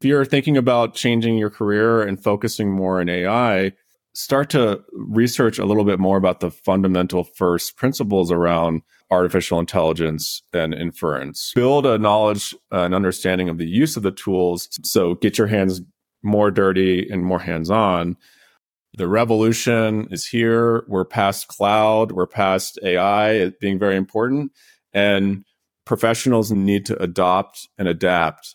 If you're thinking about changing your career and focusing more in AI, start to research a little bit more about the fundamental first principles around artificial intelligence and inference. Build a knowledge, and understanding of the use of the tools. So get your hands more dirty and more hands on. The revolution is here. We're past cloud. We're past AI being very important. And professionals need to adopt and adapt.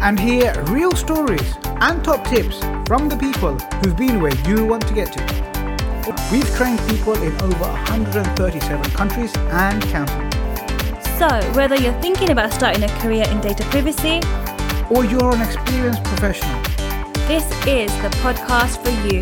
And hear real stories and top tips from the people who've been where you want to get to. We've trained people in over 137 countries and counting. So, whether you're thinking about starting a career in data privacy or you're an experienced professional, this is the podcast for you.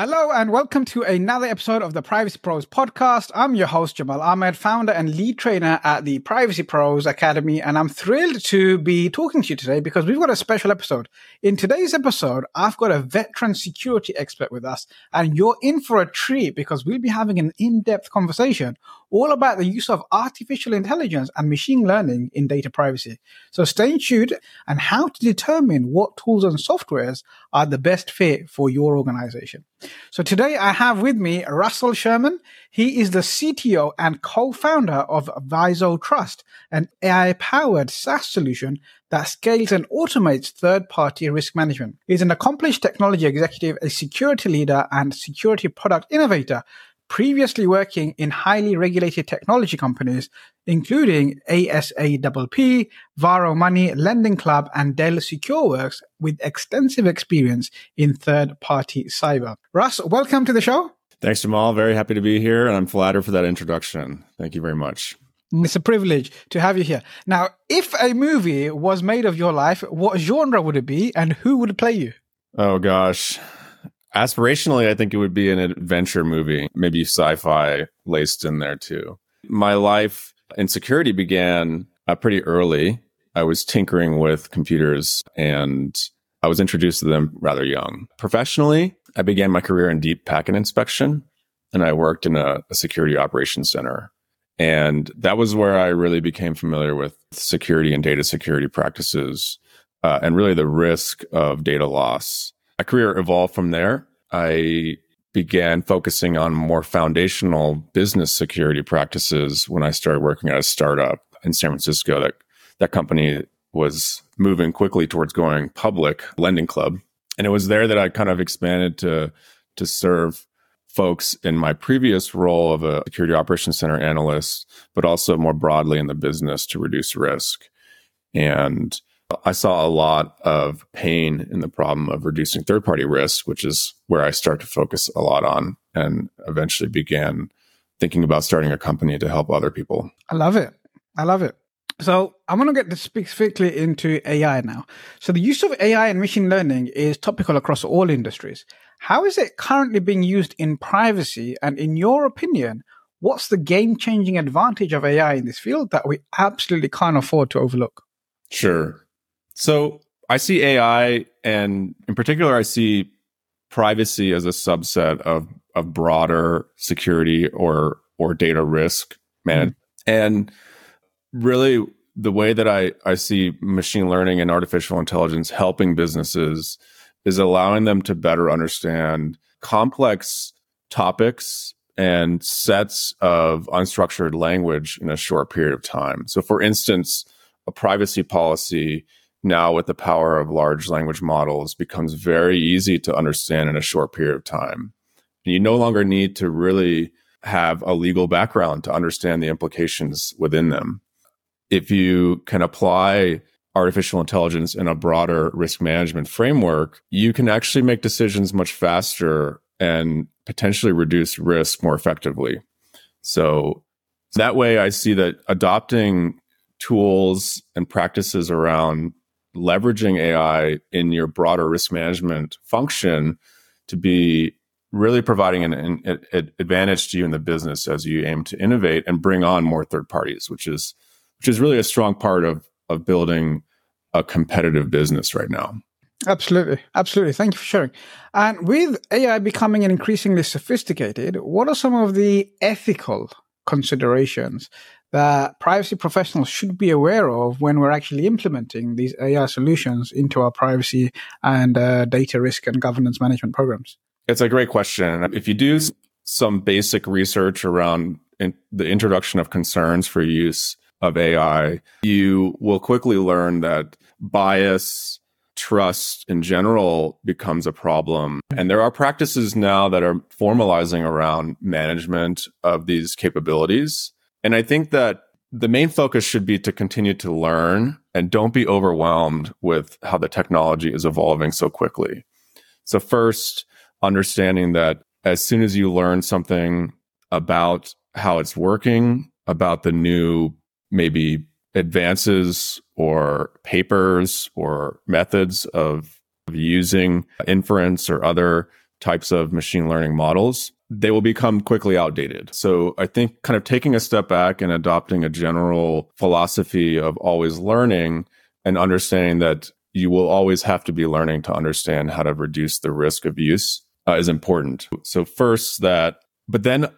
Hello and welcome to another episode of the Privacy Pros podcast. I'm your host, Jamal Ahmed, founder and lead trainer at the Privacy Pros Academy. And I'm thrilled to be talking to you today because we've got a special episode. In today's episode, I've got a veteran security expert with us and you're in for a treat because we'll be having an in-depth conversation all about the use of artificial intelligence and machine learning in data privacy. So stay tuned and how to determine what tools and softwares are the best fit for your organization. So today I have with me Russell Sherman. He is the CTO and co-founder of Viso Trust, an AI-powered SaaS solution that scales and automates third-party risk management. He's an accomplished technology executive, a security leader, and security product innovator previously working in highly regulated technology companies, including ASAPP, Varo Money, Lending Club, and Dell SecureWorks, with extensive experience in third party cyber. Russ, welcome to the show. Thanks, Jamal. Very happy to be here, and I'm flattered for that introduction. Thank you very much. It's a privilege to have you here. Now, if a movie was made of your life, what genre would it be, and who would play you? Oh, gosh aspirationally, I think it would be an adventure movie, maybe sci fi laced in there too. My life in security began uh, pretty early. I was tinkering with computers and I was introduced to them rather young. Professionally, I began my career in deep packet inspection and I worked in a, a security operations center. And that was where I really became familiar with security and data security practices uh, and really the risk of data loss my career evolved from there. I began focusing on more foundational business security practices when I started working at a startup in San Francisco. That that company was moving quickly towards going public, Lending Club, and it was there that I kind of expanded to to serve folks in my previous role of a security operations center analyst, but also more broadly in the business to reduce risk. And I saw a lot of pain in the problem of reducing third party risk, which is where I start to focus a lot on and eventually began thinking about starting a company to help other people. I love it. I love it. So I want to get specifically into AI now. So the use of AI and machine learning is topical across all industries. How is it currently being used in privacy? And in your opinion, what's the game changing advantage of AI in this field that we absolutely can't afford to overlook? Sure. So I see AI, and in particular, I see privacy as a subset of of broader security or or data risk management. Mm-hmm. And really, the way that I I see machine learning and artificial intelligence helping businesses is allowing them to better understand complex topics and sets of unstructured language in a short period of time. So, for instance, a privacy policy now with the power of large language models becomes very easy to understand in a short period of time. And you no longer need to really have a legal background to understand the implications within them. If you can apply artificial intelligence in a broader risk management framework, you can actually make decisions much faster and potentially reduce risk more effectively. So that way I see that adopting tools and practices around leveraging AI in your broader risk management function to be really providing an, an, an, advantage to you in the business as you aim to innovate and bring on more third parties, which is which is really a strong part of of building a competitive business right now. Absolutely. Absolutely. Thank you for sharing. And with AI becoming increasingly sophisticated, what are some of the ethical considerations that privacy professionals should be aware of when we're actually implementing these AI solutions into our privacy and uh, data risk and governance management programs? It's a great question. If you do some basic research around in the introduction of concerns for use of AI, you will quickly learn that bias, trust in general becomes a problem. And there are practices now that are formalizing around management of these capabilities. And I think that the main focus should be to continue to learn and don't be overwhelmed with how the technology is evolving so quickly. So first, understanding that as soon as you learn something about how it's working, about the new maybe advances or papers or methods of, of using inference or other types of machine learning models, they will become quickly outdated. So I think kind of taking a step back and adopting a general philosophy of always learning and understanding that you will always have to be learning to understand how to reduce the risk of use uh, is important. So first that, but then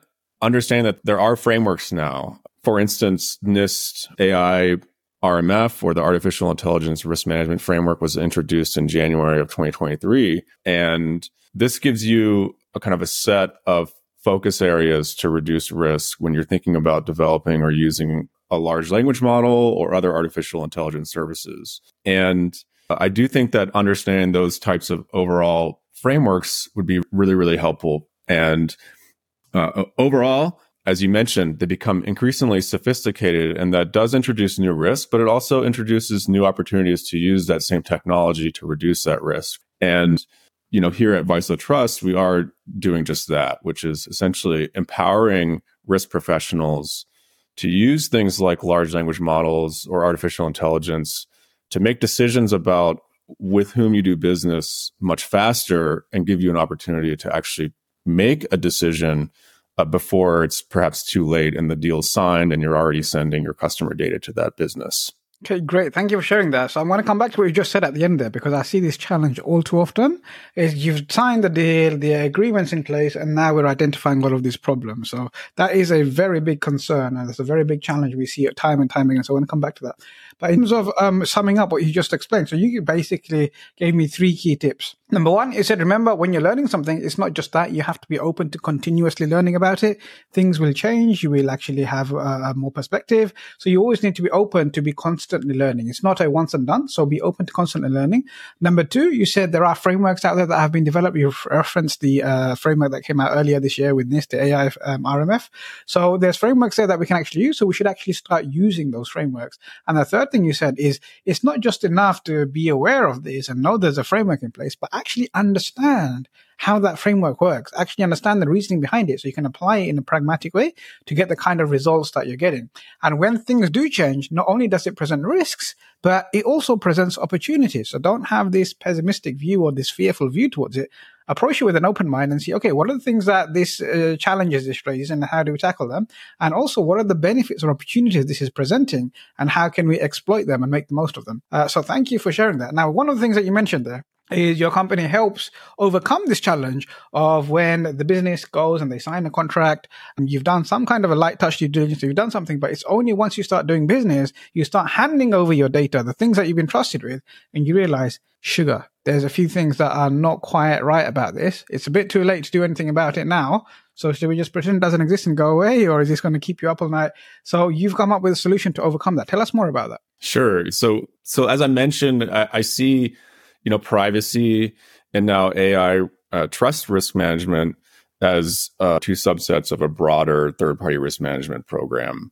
understand that there are frameworks now. For instance, NIST AI RMF or the Artificial Intelligence Risk Management Framework was introduced in January of 2023. And this gives you a kind of a set of focus areas to reduce risk when you're thinking about developing or using a large language model or other artificial intelligence services. And I do think that understanding those types of overall frameworks would be really, really helpful. And uh, overall, as you mentioned, they become increasingly sophisticated, and that does introduce new risks, but it also introduces new opportunities to use that same technology to reduce that risk. And you know, here at Viso Trust, we are doing just that, which is essentially empowering risk professionals to use things like large language models or artificial intelligence to make decisions about with whom you do business much faster and give you an opportunity to actually make a decision uh, before it's perhaps too late and the deal's signed and you're already sending your customer data to that business. Okay, great. Thank you for sharing that. So I'm going to come back to what you just said at the end there because I see this challenge all too often. Is you've signed the deal, the agreements in place, and now we're identifying all of these problems. So that is a very big concern, and it's a very big challenge we see time and time again. So I want to come back to that. But in terms of um, summing up what you just explained, so you basically gave me three key tips. Number one, you said, remember, when you're learning something, it's not just that. You have to be open to continuously learning about it. Things will change. You will actually have uh, more perspective. So you always need to be open to be constantly learning. It's not a once and done. So be open to constantly learning. Number two, you said there are frameworks out there that have been developed. You referenced the uh, framework that came out earlier this year with NIST, the AI um, RMF. So there's frameworks there that we can actually use. So we should actually start using those frameworks. And the third thing you said is it's not just enough to be aware of this and know there's a framework in place, but actually understand how that framework works, actually understand the reasoning behind it so you can apply it in a pragmatic way to get the kind of results that you're getting. And when things do change, not only does it present risks, but it also presents opportunities. So don't have this pessimistic view or this fearful view towards it. Approach it with an open mind and see, okay, what are the things that this uh, challenges this raise and how do we tackle them? And also, what are the benefits or opportunities this is presenting and how can we exploit them and make the most of them? Uh, so thank you for sharing that. Now, one of the things that you mentioned there is your company helps overcome this challenge of when the business goes and they sign a contract and you've done some kind of a light touch due diligence, you've done something, but it's only once you start doing business, you start handing over your data, the things that you've been trusted with, and you realize, sugar, there's a few things that are not quite right about this. It's a bit too late to do anything about it now. So should we just pretend it doesn't exist and go away, or is this going to keep you up all night? So you've come up with a solution to overcome that. Tell us more about that. Sure. So, so as I mentioned, I, I see you know, privacy and now AI uh, trust risk management as uh, two subsets of a broader third party risk management program.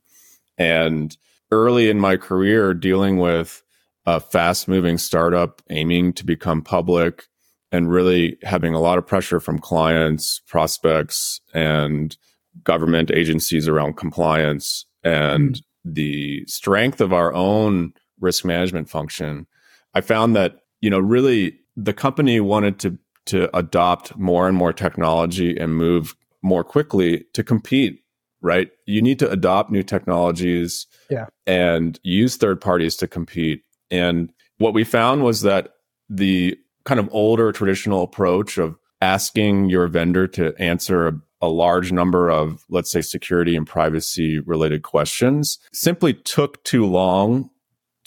And early in my career, dealing with a fast moving startup aiming to become public and really having a lot of pressure from clients, prospects, and government agencies around compliance and the strength of our own risk management function, I found that, you know, really the company wanted to to adopt more and more technology and move more quickly to compete, right? You need to adopt new technologies yeah. and use third parties to compete. And what we found was that the kind of older traditional approach of asking your vendor to answer a, a large number of, let's say, security and privacy related questions simply took too long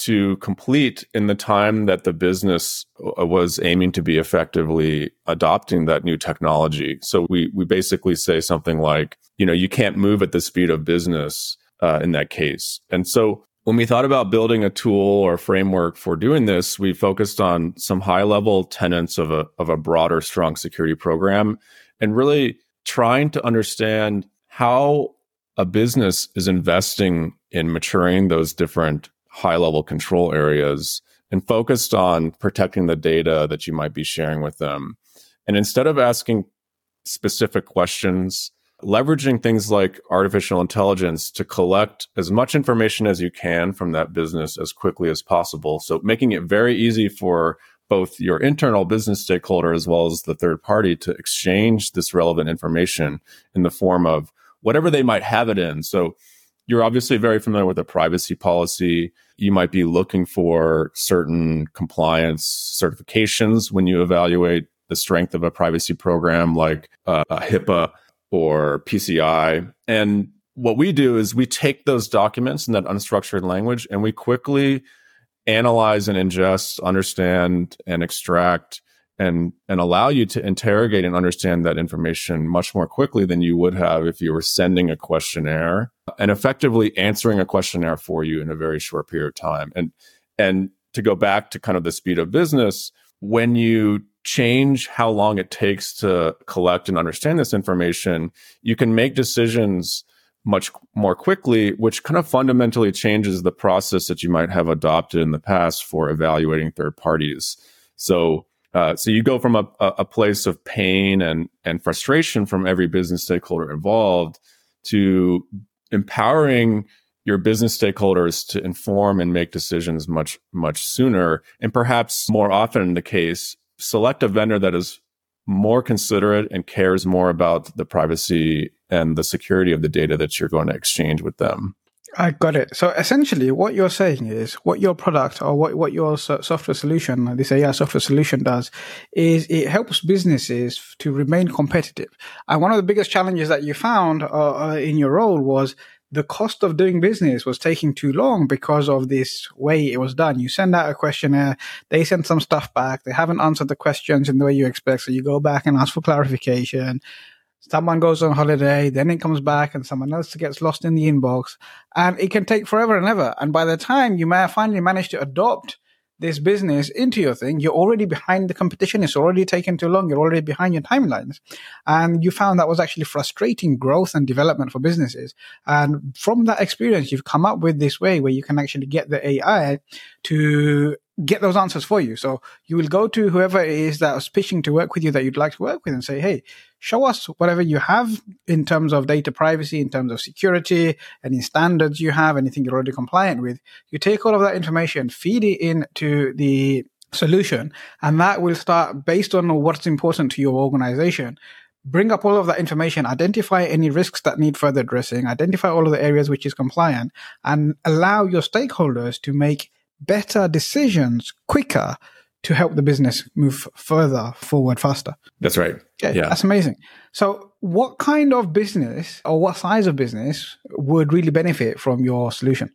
to complete in the time that the business uh, was aiming to be effectively adopting that new technology. So we we basically say something like, you know, you can't move at the speed of business uh, in that case. And so when we thought about building a tool or framework for doing this, we focused on some high level tenets of a of a broader strong security program and really trying to understand how a business is investing in maturing those different high level control areas and focused on protecting the data that you might be sharing with them. And instead of asking specific questions, leveraging things like artificial intelligence to collect as much information as you can from that business as quickly as possible. So making it very easy for both your internal business stakeholder as well as the third party to exchange this relevant information in the form of whatever they might have it in. So you're obviously very familiar with the privacy policy. You might be looking for certain compliance certifications when you evaluate the strength of a privacy program like uh, HIPAA or PCI. And what we do is we take those documents in that unstructured language and we quickly analyze and ingest, understand, and extract and and allow you to interrogate and understand that information much more quickly than you would have if you were sending a questionnaire and effectively answering a questionnaire for you in a very short period of time and and to go back to kind of the speed of business when you change how long it takes to collect and understand this information you can make decisions much more quickly, which kind of fundamentally changes the process that you might have adopted in the past for evaluating third parties. So uh, so you go from a, a place of pain and, and frustration from every business stakeholder involved to empowering your business stakeholders to inform and make decisions much, much sooner. And perhaps more often the case, select a vendor that is more considerate and cares more about the privacy and the security of the data that you're going to exchange with them. I got it. So essentially, what you're saying is what your product or what, what your software solution, this AI software solution does is it helps businesses to remain competitive. And one of the biggest challenges that you found uh, uh, in your role was the cost of doing business was taking too long because of this way it was done. You send out a questionnaire, they send some stuff back, they haven't answered the questions in the way you expect, so you go back and ask for clarification someone goes on holiday, then it comes back and someone else gets lost in the inbox and it can take forever and ever. And by the time you may have finally manage to adopt this business into your thing, you're already behind the competition. It's already taken too long. You're already behind your timelines. And you found that was actually frustrating growth and development for businesses. And from that experience, you've come up with this way where you can actually get the AI to get those answers for you. So you will go to whoever is that was pitching to work with you that you'd like to work with and say, Hey, show us whatever you have in terms of data privacy, in terms of security, any standards you have, anything you're already compliant with. You take all of that information, feed it into the solution, and that will start based on what's important to your organization bring up all of that information, identify any risks that need further addressing, identify all of the areas which is compliant, and allow your stakeholders to make better decisions quicker to help the business move further forward faster. That's right. Yeah, yeah, That's amazing. So, what kind of business or what size of business would really benefit from your solution?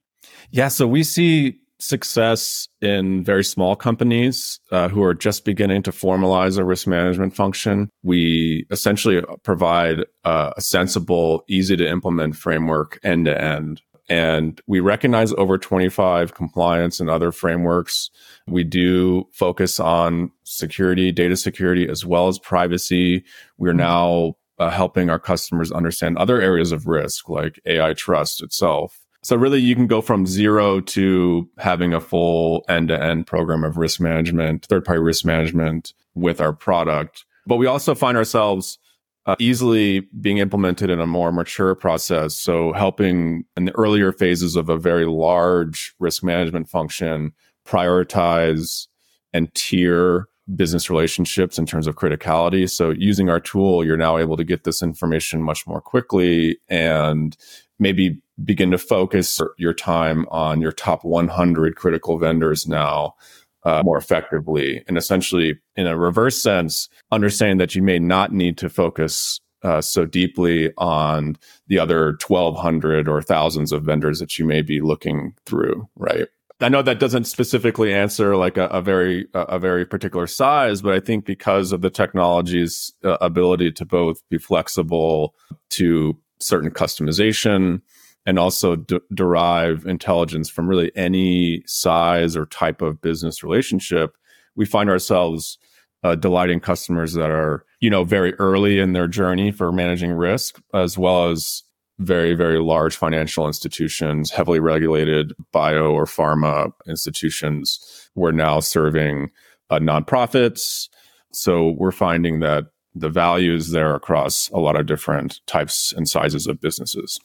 Yeah. So, we see success in very small companies uh, who are just beginning to formalize a risk management function. We essentially provide uh, a sensible, easy to implement framework end to end and we recognize over 25 compliance and other frameworks. We do focus on security, data security, as well as privacy. We're mm-hmm. now uh, helping our customers understand other areas of risk like AI trust itself. So really you can go from zero to having a full end to end program of risk management, third party risk management with our product. But we also find ourselves uh, easily being implemented in a more mature process. So helping in the earlier phases of a very large risk management function prioritize and tier business relationships in terms of criticality. So using our tool, you're now able to get this information much more quickly and maybe begin to focus your time on your top 100 critical vendors now uh, more effectively. And essentially, in a reverse sense, understanding that you may not need to focus uh, so deeply on the other 1200 or thousands of vendors that you may be looking through, right? I know that doesn't specifically answer like a, a very a very particular size, but I think because of the technology's uh, ability to both be flexible to certain customization and also derive intelligence from really any size or type of business relationship, we find ourselves uh, delighting customers that are you know very early in their journey for managing risk, as well as very, very large financial institutions, heavily regulated bio or pharma institutions. We're now serving uh, nonprofits. So we're finding that the value is there across a lot of different types and sizes of businesses.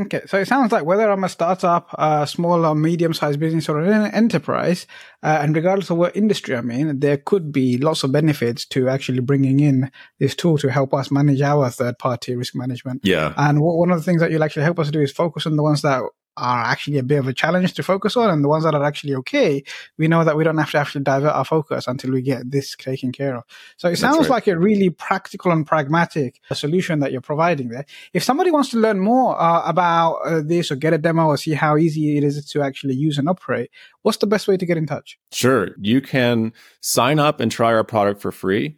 Okay, so it sounds like whether I'm a startup, a small or medium sized business, or an enterprise, uh, and regardless of what industry I'm in, there could be lots of benefits to actually bringing in this tool to help us manage our third party risk management. Yeah. And one of the things that you'll actually help us do is focus on the ones that are actually a bit of a challenge to focus on and the ones that are actually okay we know that we don't have to actually divert our focus until we get this taken care of. So it sounds right. like a really practical and pragmatic solution that you're providing there. If somebody wants to learn more uh, about uh, this or get a demo or see how easy it is to actually use and operate what's the best way to get in touch? Sure. You can sign up and try our product for free.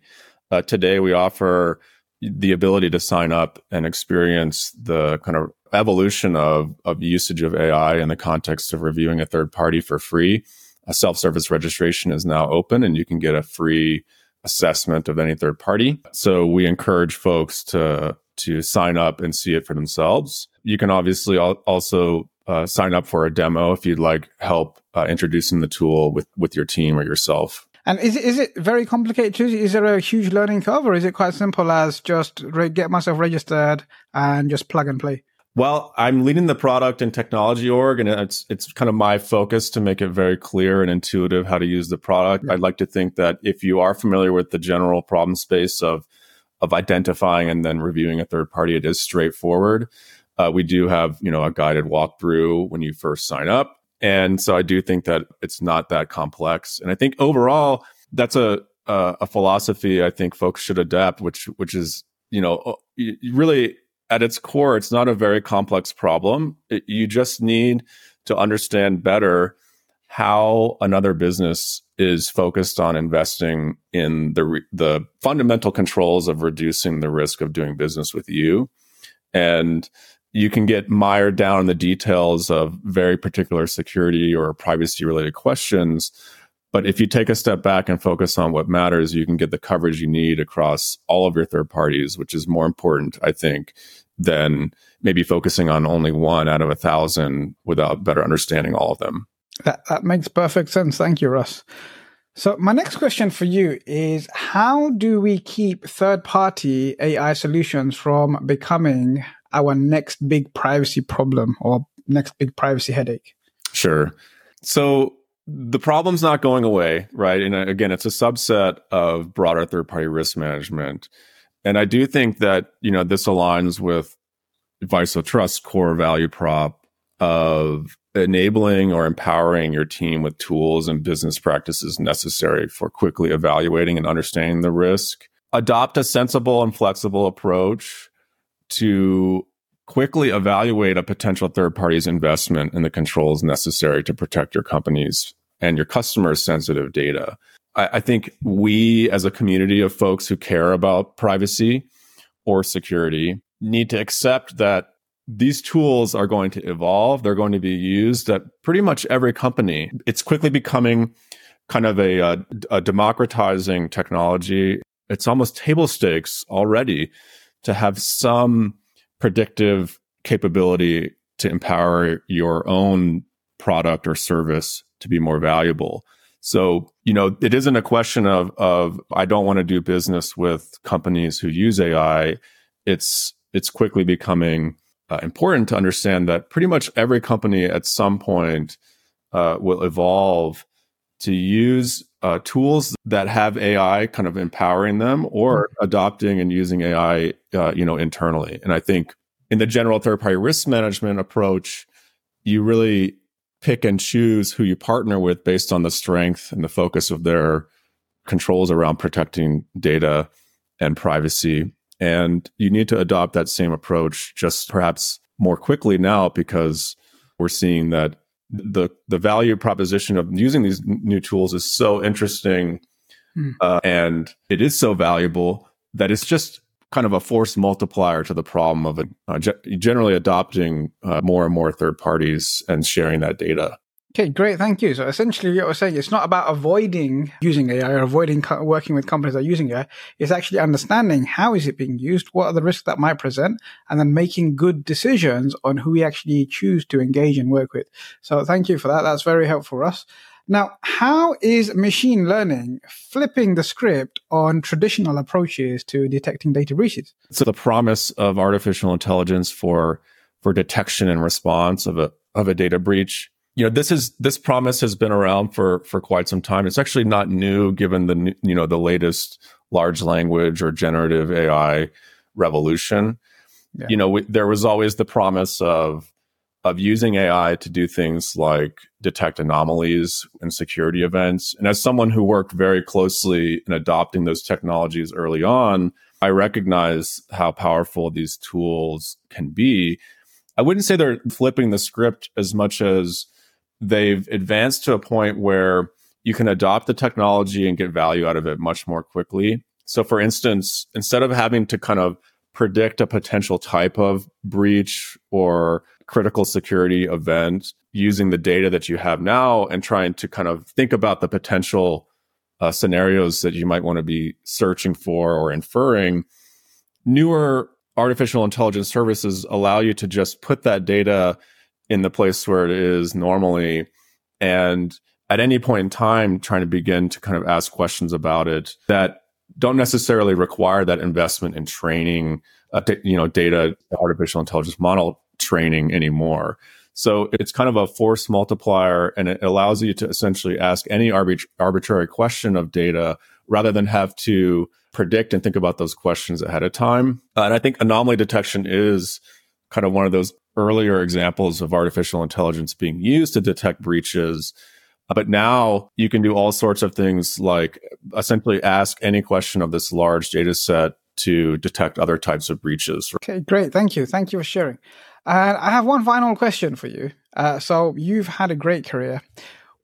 Uh, today we offer the ability to sign up and experience the kind of evolution of, of usage of AI in the context of reviewing a third party for free. A self service registration is now open and you can get a free assessment of any third party. So we encourage folks to, to sign up and see it for themselves. You can obviously al- also uh, sign up for a demo if you'd like help uh, introducing the tool with, with your team or yourself. And is it, is it very complicated? Is there a huge learning curve or is it quite simple as just re- get myself registered and just plug and play? Well, I'm leading the product and technology org, and it's it's kind of my focus to make it very clear and intuitive how to use the product. I'd like to think that if you are familiar with the general problem space of of identifying and then reviewing a third party, it is straightforward. Uh, we do have you know a guided walkthrough when you first sign up, and so I do think that it's not that complex. And I think overall, that's a a, a philosophy I think folks should adapt, which which is you know really at its core, it's not a very complex problem. It, you just need to understand better how another business is focused on investing in the re- the fundamental controls of reducing the risk of doing business with you and you can get mired down in the details of very particular security or privacy related questions but if you take a step back and focus on what matters, you can get the coverage you need across all of your third parties, which is more important, I think, than maybe focusing on only one out of a thousand without better understanding all of them. That, that makes perfect sense. Thank you, Russ. So my next question for you is how do we keep third party AI solutions from becoming our next big privacy problem or next big privacy headache? Sure. So the problem's not going away, right? And uh, again, it's a subset of broader third party risk management. And I do think that, you know, this aligns with Viso Trust core value prop of enabling or empowering your team with tools and business practices necessary for quickly evaluating and understanding the risk. Adopt a sensible and flexible approach to quickly evaluate a potential third party's investment in the controls necessary to protect your company's and your customers' sensitive data. I, I think we, as a community of folks who care about privacy or security, need to accept that these tools are going to evolve. They're going to be used at pretty much every company. It's quickly becoming kind of a, a, a democratizing technology. It's almost table stakes already to have some predictive capability to empower your own product or service to be more valuable. So, you know, it isn't a question of, of, I don't want to do business with companies who use AI. It's, it's quickly becoming uh, important to understand that pretty much every company at some point uh, will evolve to use uh, tools that have AI kind of empowering them or mm-hmm. adopting and using AI, uh, you know, internally. And I think in the general third party risk management approach, you really pick and choose who you partner with based on the strength and the focus of their controls around protecting data and privacy. And you need to adopt that same approach just perhaps more quickly now because we're seeing that the the value proposition of using these new tools is so interesting hmm. uh, and it is so valuable that it's just kind of a force multiplier to the problem of uh, generally adopting uh, more and more third parties and sharing that data. Okay, great. Thank you. So essentially, what we're saying it's not about avoiding using AI or avoiding co- working with companies that are using AI. It's actually understanding how is it being used, what are the risks that might present, and then making good decisions on who we actually choose to engage and work with. So thank you for that. That's very helpful for us. Now, how is machine learning flipping the script on traditional approaches to detecting data breaches? So the promise of artificial intelligence for for detection and response of a of a data breach. You know, this is this promise has been around for for quite some time. It's actually not new given the you know the latest large language or generative AI revolution. Yeah. You know, we, there was always the promise of of using AI to do things like detect anomalies and security events. And as someone who worked very closely in adopting those technologies early on, I recognize how powerful these tools can be. I wouldn't say they're flipping the script as much as they've advanced to a point where you can adopt the technology and get value out of it much more quickly. So, for instance, instead of having to kind of predict a potential type of breach or critical security event using the data that you have now and trying to kind of think about the potential uh, scenarios that you might want to be searching for or inferring. Newer artificial intelligence services allow you to just put that data in the place where it is normally and at any point in time trying to begin to kind of ask questions about it that don't necessarily require that investment in training uh, you know data artificial intelligence model training anymore. So it's kind of a force multiplier and it allows you to essentially ask any arbit- arbitrary question of data rather than have to predict and think about those questions ahead of time. Uh, and I think anomaly detection is kind of one of those earlier examples of artificial intelligence being used to detect breaches. But now you can do all sorts of things like essentially ask any question of this large data set to detect other types of breaches. Okay, great. Thank you. Thank you for sharing. And I have one final question for you. Uh, so you've had a great career.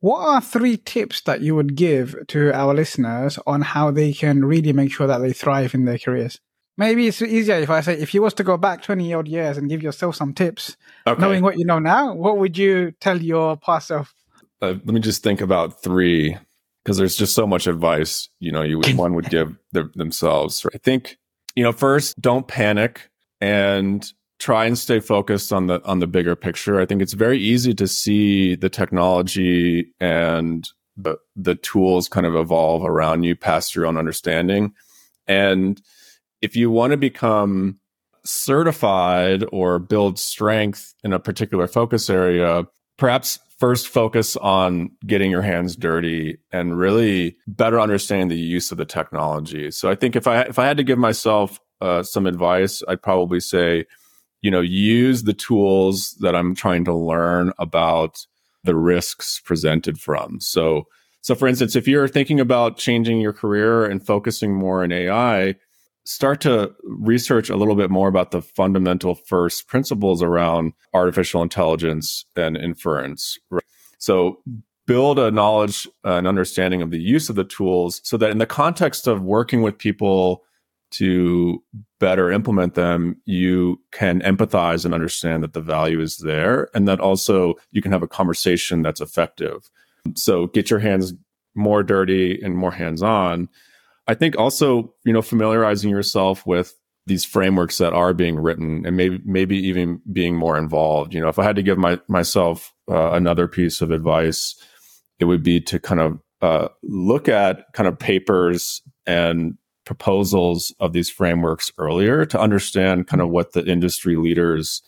What are three tips that you would give to our listeners on how they can really make sure that they thrive in their careers? Maybe it's easier if I say, if you was to go back 20 odd years and give yourself some tips, okay. knowing what you know now, what would you tell your past self? Uh, let me just think about three because there's just so much advice, you know, you one would give the, themselves. I think, you know, first, don't panic and try and stay focused on the on the bigger picture. I think it's very easy to see the technology and the the tools kind of evolve around you past your own understanding. And if you want to become certified or build strength in a particular focus area, perhaps first focus on getting your hands dirty and really better understand the use of the technology. So I think if I if I had to give myself uh, some advice, I'd probably say you know, use the tools that I'm trying to learn about the risks presented from. So, so for instance, if you're thinking about changing your career and focusing more in AI, start to research a little bit more about the fundamental first principles around artificial intelligence and inference. So build a knowledge, uh, an understanding of the use of the tools so that in the context of working with people to better implement them, you can empathize and understand that the value is there and that also you can have a conversation that's effective. So get your hands more dirty and more hands on. I think also, you know, familiarizing yourself with these frameworks that are being written and maybe maybe even being more involved. You know, if I had to give my myself uh, another piece of advice, it would be to kind of uh, look at kind of papers and proposals of these frameworks earlier to understand kind of what the industry leaders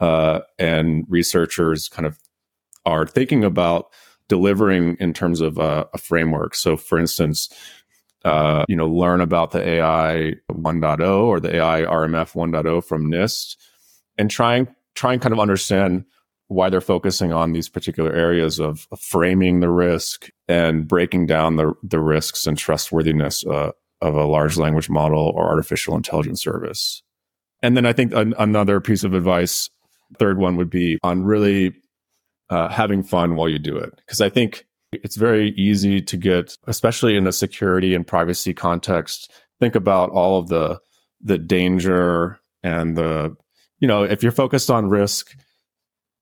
uh, and researchers kind of are thinking about delivering in terms of uh, a framework. So, for instance, uh, you know, learn about the AI 1.0 or the AI RMF 1.0 from NIST, and try and try and kind of understand why they're focusing on these particular areas of, framing the risk and breaking down the the risks and trustworthiness uh, of a large language model or artificial intelligence service. And then I think an, another piece of advice, third one would be on really uh, having fun while you do it. Because I think it's very easy to get, especially in a security and privacy context, think about all of the the danger and the, you know, if you're focused on risk,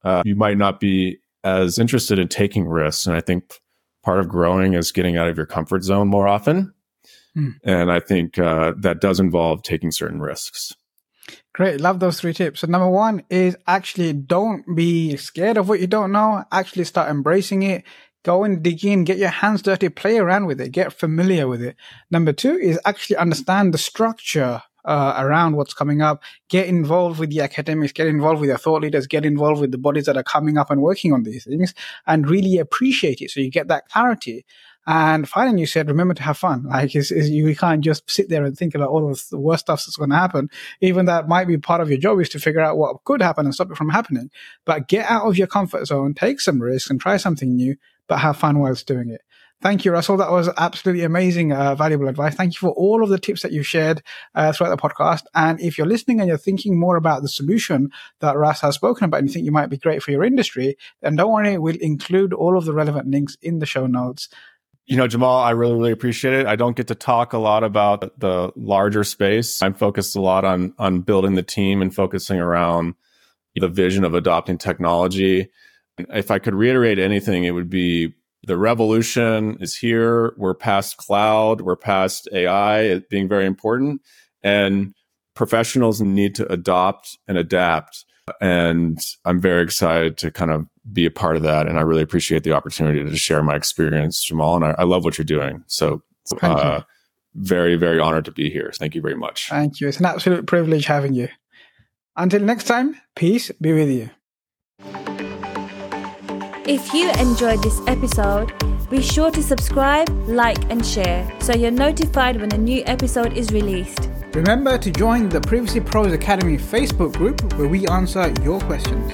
uh, you might not be as interested in taking risks. And I think part of growing is getting out of your comfort zone more often. Hmm. And I think uh, that does involve taking certain risks. Great. Love those three tips. So number one is actually don't be scared of what you don't know. Actually start embracing it. Go and dig in, get your hands dirty, play around with it, get familiar with it. Number two is actually understand the structure uh, around what's coming up. Get involved with the academics, get involved with your thought leaders, get involved with the bodies that are coming up and working on these things and really appreciate it. So you get that clarity. And finally, you said, remember to have fun. Like, it's, it's, you can't just sit there and think about all of the worst stuff that's going to happen. Even that might be part of your job is to figure out what could happen and stop it from happening. But get out of your comfort zone, take some risks and try something new, but have fun whilst doing it. Thank you, Russell. That was absolutely amazing, uh, valuable advice. Thank you for all of the tips that you've shared uh, throughout the podcast. And if you're listening and you're thinking more about the solution that Russ has spoken about and you think you might be great for your industry, then don't worry, we'll include all of the relevant links in the show notes. You know, Jamal, I really, really appreciate it. I don't get to talk a lot about the larger space. I'm focused a lot on on building the team and focusing around the vision of adopting technology. If I could reiterate anything, it would be the revolution is here. We're past cloud. We're past AI being very important. And professionals need to adopt and adapt. And I'm very excited to kind of be a part of that. And I really appreciate the opportunity to share my experience, Jamal. And I, I love what you're doing. So, uh, very, very honored to be here. Thank you very much. Thank you. It's an absolute privilege having you. Until next time, peace be with you. If you enjoyed this episode, be sure to subscribe, like, and share so you're notified when a new episode is released. Remember to join the Privacy Pros Academy Facebook group where we answer your questions.